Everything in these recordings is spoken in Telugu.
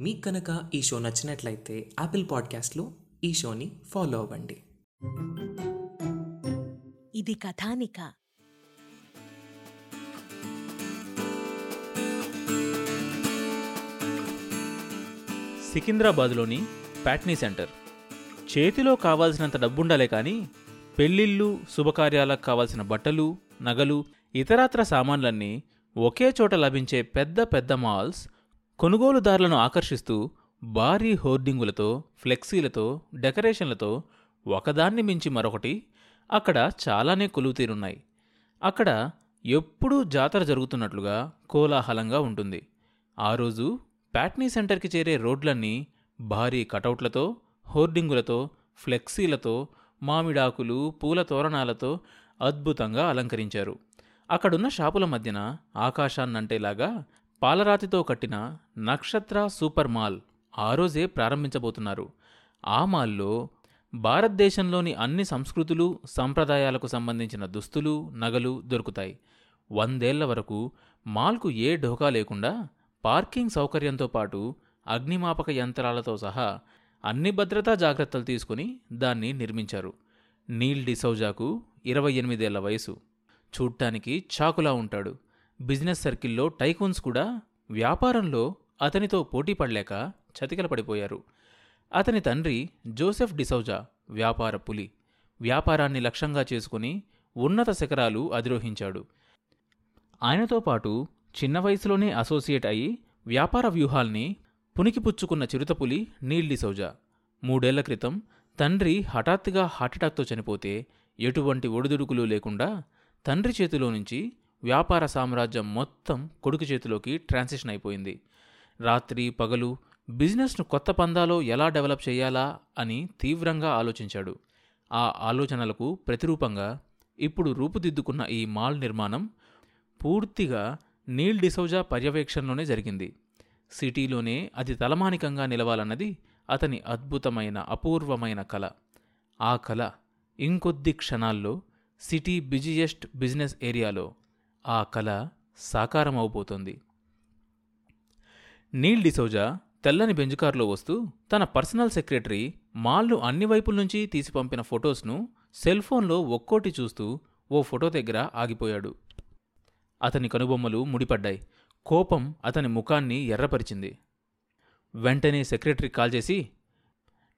మీకు కనుక ఈ షో నచ్చినట్లయితే యాపిల్ పాడ్కాస్ట్లో ఈ షోని ఫాలో అవ్వండి. ఇది కథానిక. సికింద్రాబాద్లోని ప్యాట్నీ సెంటర్. చేతిలో కావాల్సినంత డబ్బుండాలే కానీ పెళ్ళిళ్ళు శుభకార్యాలకు కావాల్సిన బట్టలు నగలు ఇతరత్ర సామాన్లన్నీ ఒకే చోట లభించే పెద్ద పెద్ద మాల్స్ కొనుగోలుదారులను ఆకర్షిస్తూ భారీ హోర్డింగులతో ఫ్లెక్సీలతో డెకరేషన్లతో ఒకదాన్ని మించి మరొకటి అక్కడ చాలానే కొలువుతీరున్నాయి. అక్కడ ఎప్పుడూ జాతర జరుగుతున్నట్లుగా కోలాహలంగా ఉంటుంది. ఆ రోజు ప్యాట్నీ సెంటర్కి చేరే రోడ్లన్నీ భారీ కటౌట్లతో హోర్డింగులతో ఫ్లెక్సీలతో మామిడాకులు పూల తోరణాలతో అద్భుతంగా అలంకరించారు. అక్కడున్న షాపుల మధ్యన ఆకాశాన్నంటేలాగా పాలరాతితో కట్టిన నక్షత్ర సూపర్ మాల్ ఆ రోజే ప్రారంభించబోతున్నారు. ఆ మాల్లో భారతదేశంలోని అన్ని సంస్కృతులు సంప్రదాయాలకు సంబంధించిన దుస్తులు నగలు దొరుకుతాయి. వందేళ్ళ వరకు మాల్కు ఏ ఢోకా లేకుండా పార్కింగ్ సౌకర్యంతో పాటు అగ్నిమాపక యంత్రాలతో సహా అన్ని భద్రతా జాగ్రత్తలు తీసుకుని దాన్ని నిర్మించారు. నీల్ డిసౌజాకు ఇరవై ఎనిమిదేళ్ళ వయసు. చూడ్డానికి చాకులా ఉంటాడు. బిజినెస్ సర్కిల్లో టైకూన్స్ కూడా వ్యాపారంలో అతనితో పోటీ పడలేక చతికిల పడిపోయారు అతని తండ్రి జోసెఫ్ డిసౌజా వ్యాపార పులి. వ్యాపారాన్ని లక్ష్యంగా చేసుకుని ఉన్నత శిఖరాలు అధిరోహించాడు. ఆయనతో పాటు చిన్న వయసులోనే అసోసియేట్ అయి వ్యాపార వ్యూహాల్ని పునికిపుచ్చుకున్న చిరుతపులి నీల్ డిసౌజా. మూడేళ్ళ క్రితం తండ్రి హఠాత్తుగా హార్ట్అటాక్తో చనిపోతే ఎటువంటి ఒడిదుడుకులు లేకుండా తండ్రి చేతిలో నుంచి వ్యాపార సామ్రాజ్యం మొత్తం కొడుకు చేతిలోకి ట్రాన్సిషన్ అయిపోయింది. రాత్రి పగలు బిజినెస్ను కొత్త పందాలో ఎలా డెవలప్ చేయాలా అని తీవ్రంగా ఆలోచించాడు. ఆ ఆలోచనలకు ప్రతిరూపంగా ఇప్పుడు రూపుదిద్దుకున్న ఈ మాల్ నిర్మాణం పూర్తిగా నీల్ డిసౌజా పర్యవేక్షణలోనే జరిగింది. సిటీలోనే అది తలమానికంగా నిలవాలన్నది అతని అద్భుతమైన అపూర్వమైన కళ ఆ కళ ఇంకొద్ది క్షణాల్లో సిటీ బిజియెస్ట్ బిజినెస్ ఏరియాలో ఆ కల సాకారమవబోతోంది. నీల్ డిసోజా తెల్లని బెంజుకారులో వస్తూ తన పర్సనల్ సెక్రటరీ మాల్ను అన్ని వైపుల నుంచి తీసి పంపిన ఫొటోస్ను సెల్ ఫోన్లో ఒక్కోటి చూస్తూ ఓ ఫోటో దగ్గర ఆగిపోయాడు. అతని కనుబొమ్మలు ముడిపడ్డాయి. కోపం అతని ముఖాన్ని ఎర్రపరిచింది. వెంటనే సెక్రటరీ కాల్ చేసి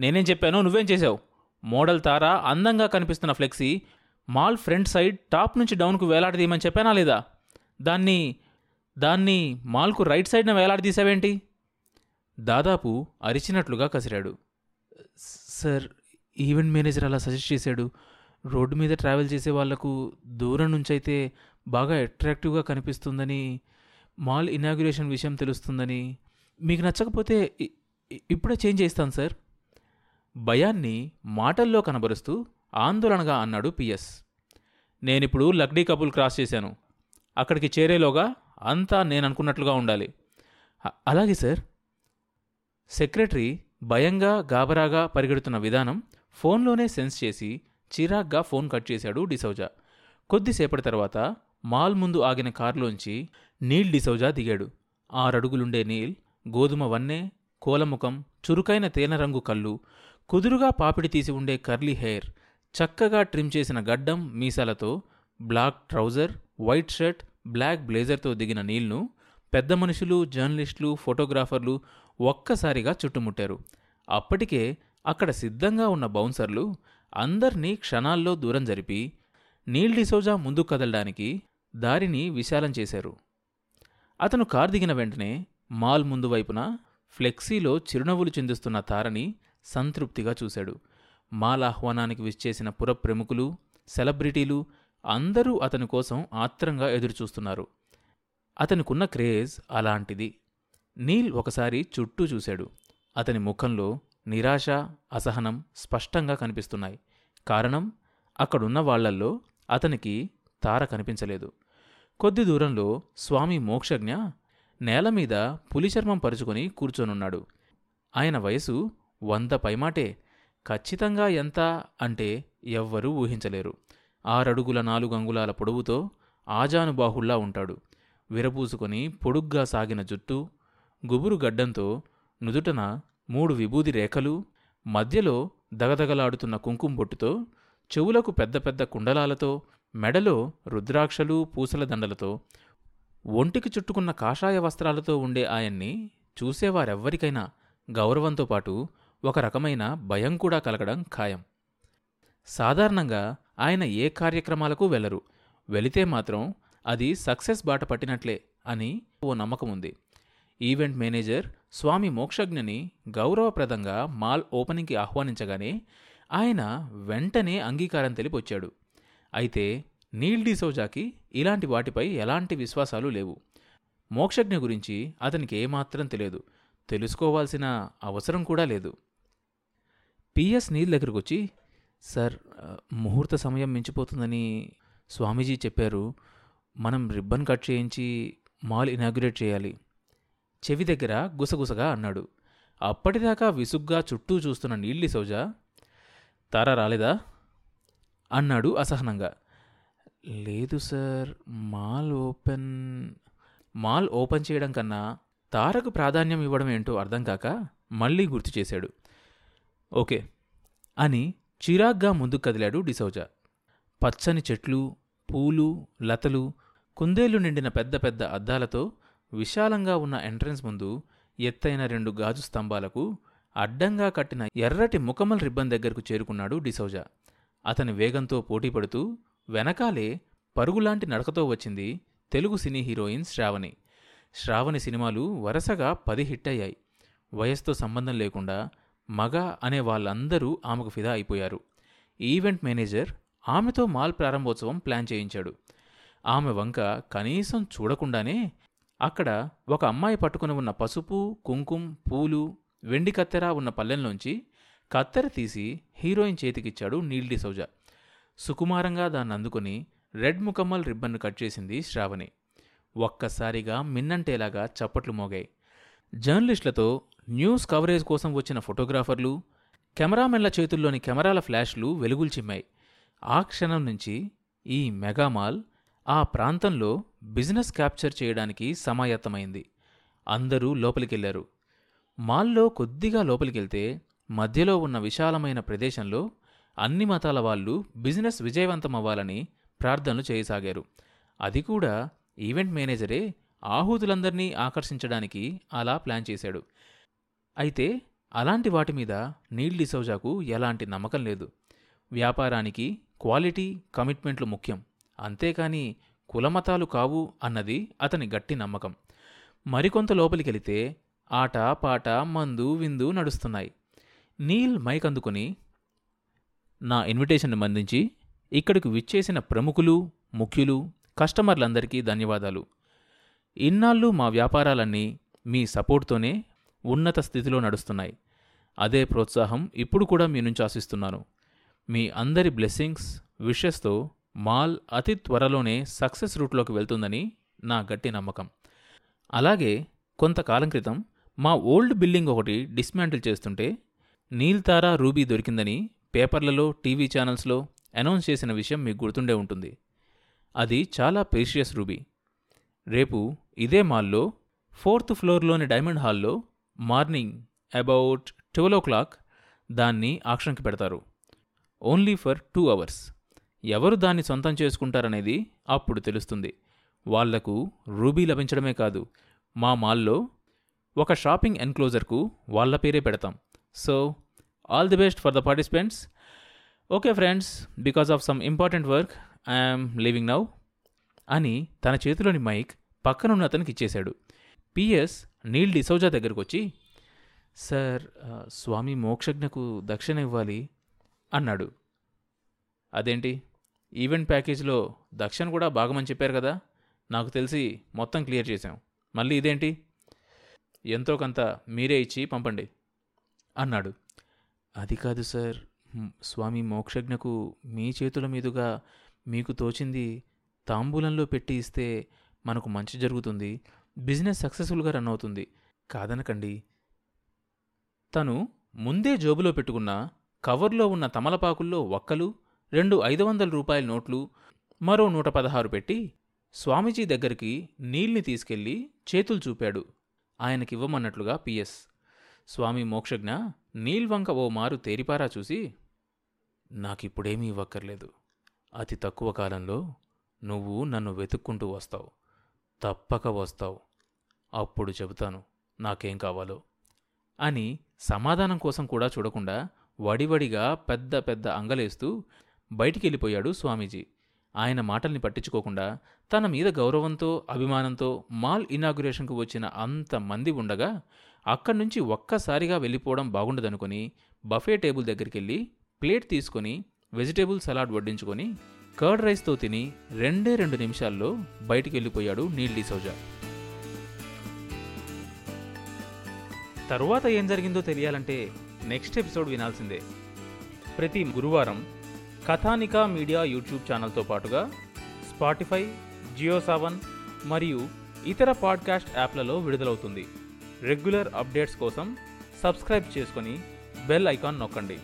నేనేం చెప్పానో నువ్వేం చేశావు? మోడల్ తారా అందంగా కనిపిస్తున్న flexi mall front side top నుంచి డౌన్కు వేలాడదీయమని చెప్పానా లేదా? దాన్ని దాన్ని మాల్కు రైట్ సైడ్న వేలాడదీసావేంటి? దాదాపు అరిచినట్లుగా కసిరాడు. సార్ ఈవెంట్ మేనేజర్ అలా సజెస్ట్ చేశాడు. రోడ్డు మీద ట్రావెల్ చేసే వాళ్ళకు దూరం నుంచి అయితే బాగా అట్రాక్టివ్గా కనిపిస్తుందని మాల్ ఇనాగ్యురేషన్ విషయం తెలుస్తుందని. మీకు నచ్చకపోతే ఇప్పుడే చేంజ్ చేస్తాను సార్. భయాన్ని మాటల్లో కనబరుస్తూ ఆందోళనగా అన్నాడు పిఎస్. నేనిప్పుడు లక్డీ కపుల్ క్రాస్ చేశాను. అక్కడికి చేరేలోగా అంతా నేను అనుకున్నట్లుగా ఉండాలి అలాగే సార్. సెక్రటరీ భయంగా గాబరాగా పరిగెడుతున్న విధానం ఫోన్లోనే సెన్స్ చేసి చిరాగ్గా ఫోన్ కట్ చేశాడు డిసౌజా. కొద్దిసేపటి తర్వాత మాల్ ముందు ఆగిన కారులోంచి నీల్ డిసౌజా దిగాడు. ఆరడుగులుండే నీల్ గోధుమ వన్నె కోలముఖం చురుకైన తేనరంగు కళ్ళు కుదురుగా పాపిడి తీసి ఉండే కర్లీ హెయిర్ చక్కగా ట్రిమ్ చేసిన గడ్డం మీసాలతో black trouser white shirt black బ్లేజర్తో దిగిన నీల్ను పెద్ద మనుషులు జర్నలిస్టులు ఫోటోగ్రాఫర్లు ఒక్కసారిగా చుట్టుముట్టారు. అప్పటికే అక్కడ సిద్ధంగా ఉన్న బౌన్సర్లు అందర్నీ క్షణాల్లో దూరం జరిపి నీల్ డిసోజా ముందు కదలడానికి దారిని విశాలం చేశారు. అతను కార్ దిగిన వెంటనే మాల్ ముందు వైపున ఫ్లెక్సీలో చిరునవ్వులు చిందిస్తున్న తారని సంతృప్తిగా చూశాడు. మాలాహ్వానానికి విచ్చేసిన పుర ప్రముఖులు సెలబ్రిటీలు అందరూ అతని కోసం ఆత్రంగా ఎదురుచూస్తున్నారు. అతనికున్న క్రేజ్ అలాంటిది. నీల్ ఒకసారి చుట్టూ చూశాడు. అతని ముఖంలో నిరాశ అసహనం స్పష్టంగా కనిపిస్తున్నాయి. కారణం అక్కడున్న వాళ్ళల్లో అతనికి తార కనిపించలేదు. కొద్ది దూరంలో స్వామి మోక్షజ్ఞ నేల మీద పులి పరుచుకొని కూర్చొనున్నాడు. ఆయన వయసు వంద పైమాటే. ఖచ్చితంగా ఎంత అంటే ఎవ్వరూ ఊహించలేరు. ఆరడుగుల నాలుగు అంగుళాల పొడవుతో ఆజానుబాహుళ్ళా ఉంటాడు. విరబూసుకొని పొడుగ్గా సాగిన జుట్టు గుబురు గడ్డంతో నుదుటన మూడు విభూది రేఖలు మధ్యలో దగదగలాడుతున్న కుంకుమ బొట్టుతో చెవులకు పెద్ద పెద్ద కుండలాలతో మెడలో రుద్రాక్షలు పూసల దండలతో ఒంటికి చుట్టుకున్న కాషాయ వస్త్రాలతో ఉండే ఆయన్ని చూసేవారెవ్వరికైనా గౌరవంతో పాటు ఒక రకమైన భయం కూడా కలగడం ఖాయం. సాధారణంగా ఆయన ఏ కార్యక్రమాలకు వెళ్ళరు. వెళితే మాత్రం అది సక్సెస్ బాట పట్టినట్లే అని ఓ నమ్మకం ఉంది. ఈవెంట్ మేనేజర్ స్వామి మోక్షజ్ఞని గౌరవప్రదంగా మాల్ ఓపెనింగ్కి ఆహ్వానించగానే ఆయన వెంటనే అంగీకారం తెలిపొచ్చాడు అయితే నీల్ డిసోజాకి ఇలాంటి వాటిపై ఎలాంటి విశ్వాసాలు లేవు. మోక్షజ్ఞ గురించి అతనికి ఏమాత్రం తెలియదు. తెలుసుకోవాల్సిన అవసరం కూడా లేదు. పిఎస్ నీల్ దగ్గరకు వచ్చి సార్ ముహూర్త సమయం మించిపోతుందని స్వామీజీ చెప్పారు. మనం రిబ్బన్ కట్ చేయించి మాల్ ఇనాగ్యురేట్ చేయాలి. చెవి దగ్గర గుసగుసగా అన్నాడు. అప్పటిదాకా విసుగ్గా చుట్టూ చూస్తున్న నీళ్ళి సౌజా తారా రాలేదా? అన్నాడు అసహనంగా. లేదు sir mall open mall open చేయడం కన్నా తారకు ప్రాధాన్యం ఇవ్వడం ఏంటో అర్థం కాక మళ్ళీ గుర్తు చేశాడు. ఓకే. అని చిరాగ్గా ముందుకు కదిలాడు డిసౌజా. పచ్చని చెట్లు పూలు లతలు కుందేళ్ళు నిండిన పెద్ద పెద్ద అద్దాలతో విశాలంగా ఉన్న ఎంట్రన్స్ ముందు ఎత్తైన రెండు గాజు స్తంభాలకు అడ్డంగా కట్టిన ఎర్రటి ముఖమల్ రిబ్బన్ దగ్గరకు చేరుకున్నాడు డిసౌజా. అతని వేగంతో పోటీపడుతూ వెనకాలే పరుగులాంటి నడకతో వచ్చింది తెలుగు సినీ హీరోయిన్ శ్రావణి. శ్రావణి సినిమాలు వరుసగా పది హిట్ అయ్యాయి వయస్సుతో సంబంధం లేకుండా మగ అనే వాళ్ళందరూ ఆమెకు ఫిదా అయిపోయారు. ఈవెంట్ మేనేజర్ ఆమెతో మాల్ ప్రారంభోత్సవం ప్లాన్ చేయించాడు. ఆమె వంక కనీసం చూడకుండానే అక్కడ ఒక అమ్మాయి పట్టుకుని ఉన్న పసుపు కుంకుమ పూలు వెండి కత్తెర ఉన్న పల్లెంలోంచి కత్తెర తీసి హీరోయిన్ చేతికిచ్చాడు నీల్ డిసౌజా సుకుమారంగా దాన్ని అందుకుని రెడ్ ముకమ్మల్ రిబ్బన్ను కట్ చేసింది శ్రావణి. ఒక్కసారిగా మిన్నంటేలాగా చప్పట్లు మోగాయి. జర్నలిస్టులతో న్యూస్ కవరేజ్ కోసం వచ్చిన ఫోటోగ్రాఫర్లు కెమెరామెన్ల చేతుల్లోని కెమెరాల ఫ్లాష్లు వెలుగులు చిమ్మాయి. ఆ క్షణం నుంచి ఈ మెగామాల్ ఆ ప్రాంతంలో బిజినెస్ క్యాప్చర్ చేయడానికి సమాయత్తమైంది. అందరూ లోపలికెళ్ళారు. మాల్లో కొద్దిగా లోపలికెళ్తే మధ్యలో ఉన్న విశాలమైన ప్రదేశంలో అన్ని మతాల వాళ్ళు బిజినెస్ విజయవంతమవ్వాలని ప్రార్థనలు చేయసాగారు. అది కూడా ఈవెంట్ మేనేజరే ఆహూతులందరినీ ఆకర్షించడానికి అలా ప్లాన్ చేశాడు. అయితే అలాంటి వాటి మీద నీల్ డిసౌజాకు ఎలాంటి నమ్మకం లేదు. వ్యాపారానికి క్వాలిటీ కమిట్మెంట్లు ముఖ్యం. అంతేకాని కులమతాలు కావు అన్నది అతని గట్టి నమ్మకం. మరికొంత లోపలికెళితే ఆట పాట మందు విందు నడుస్తున్నాయి. నీల్ మైక్ అందుకుని నా ఇన్విటేషన్ను మందించి ఇక్కడికి విచ్చేసిన ప్రముఖులు ముఖ్యులు కస్టమర్లందరికీ ధన్యవాదాలు. ఇన్నాళ్ళు మా వ్యాపారాలన్నీ మీ సపోర్ట్తోనే ఉన్నత స్థితిలో నడుస్తున్నాయి. అదే ప్రోత్సాహం ఇప్పుడు కూడా మీ నుంచి ఆశిస్తున్నాను. మీ అందరి బ్లెస్సింగ్స్ విషెస్తో మాల్ అతి త్వరలోనే సక్సెస్ రూట్లోకి వెళ్తుందని నా గట్టి నమ్మకం. అలాగే కొంతకాలం క్రితం మా ఓల్డ్ బిల్డింగ్ ఒకటి డిస్మాంటిల్ చేస్తుంటే నీల్తారా రూబీ దొరికిందని పేపర్లలో టీవీ ఛానల్స్లో అనౌన్స్ చేసిన విషయం మీకు గుర్తుండే ఉంటుంది. అది చాలా పేషియస్ రూబీ. రేపు ఇదే మాల్లో ఫోర్త్ ఫ్లోర్లోని డైమండ్ హాల్లో morning about twelve o'clock దాన్ని ఆక్షన్కి పెడతారు. Only for two hours. ఎవరు దాన్ని సొంతం చేసుకుంటారనేది అప్పుడు తెలుస్తుంది. వాళ్ళకు రూబీ లభించడమే కాదు. మా మాల్లో ఒక షాపింగ్ ఎన్క్లోజర్కు వాళ్ళ పేరే పెడతాం. So all the best for the participants. Okay friends because of some important work I'm leaving now అని తన చేతిలోని మైక్ పక్కనున్న అతనికి ఇచ్చేశాడు. పిఎస్ నీల్ డిసౌజా దగ్గరకు వచ్చి సార్ స్వామి మోక్షజ్ఞకు దక్షిణ ఇవ్వాలి అన్నాడు. అదేంటి? ఈవెంట్ ప్యాకేజ్లో దక్షిణ కూడా భాగమని చెప్పారు కదా? నాకు తెలిసి మొత్తం క్లియర్ చేశాం. మళ్ళీ ఇదేంటి? ఎంతో కొంత మీరే ఇచ్చి పంపండి అన్నాడు. అది కాదు సార్. స్వామి మోక్షజ్ఞకు మీ చేతుల మీదుగా మీకు తోచింది తాంబూలంలో పెట్టి ఇస్తే మనకు మంచి జరుగుతుంది. బిజినెస్ సక్సెస్ఫుల్గా రన్ అవుతుంది. కాదనకండి. తను ముందే జోబులో పెట్టుకున్న కవర్లో ఉన్న తమలపాకుల్లో ఒక్కలు రెండు ఐదు వందల రూపాయల నోట్లు మరో నూట పదహారు పెట్టి స్వామీజీ దగ్గరికి నీళ్ళని తీసుకెళ్ళి చేతులు చూపాడు. ఆయనకివ్వమన్నట్లుగా పిఎస్ స్వామి మోక్షజ్ఞ నీల్వంక ఓ మారు తేరిపారా చూసి నాకిప్పుడేమీ ఇవ్వక్కర్లేదు. అతి తక్కువ కాలంలో నువ్వు నన్ను వెతుక్కుంటూ వస్తావు. తప్పక వస్తావు. అప్పుడు చెబుతాను నాకేం కావాలో? అని సమాధానం కోసం కూడా చూడకుండా వడివడిగా పెద్ద పెద్ద అంగలేస్తూ బయటికెళ్ళిపోయాడు స్వామీజీ. ఆయన మాటల్ని పట్టించుకోకుండా తన మీద గౌరవంతో అభిమానంతో మాల్ ఇనాగ్యురేషన్కు వచ్చిన అంతమంది ఉండగా అక్కడి నుంచి ఒక్కసారిగా వెళ్ళిపోవడం బాగుండదనుకొని బఫే టేబుల్ దగ్గరికెళ్ళి ప్లేట్ తీసుకొని వెజిటేబుల్ సలాడ్ వడ్డించుకొని కర్డ్ రైస్తో తిని రెండే రెండు నిమిషాల్లో బయటికి వెళ్ళిపోయాడు నీల్ డిసౌజా. తరువాత ఏం జరిగిందో తెలియాలంటే నెక్స్ట్ ఎపిసోడ్ వినాల్సిందే. ప్రతి గురువారం కథానికా మీడియా యూట్యూబ్ ఛానల్తో పాటుగా స్పాటిఫై జియో సావన్ మరియు ఇతర పాడ్కాస్ట్ యాప్లలో విడుదలవుతుంది. రెగ్యులర్ అప్డేట్స్ కోసం సబ్స్క్రైబ్ చేసుకొని బెల్ ఐకాన్ నొక్కండి.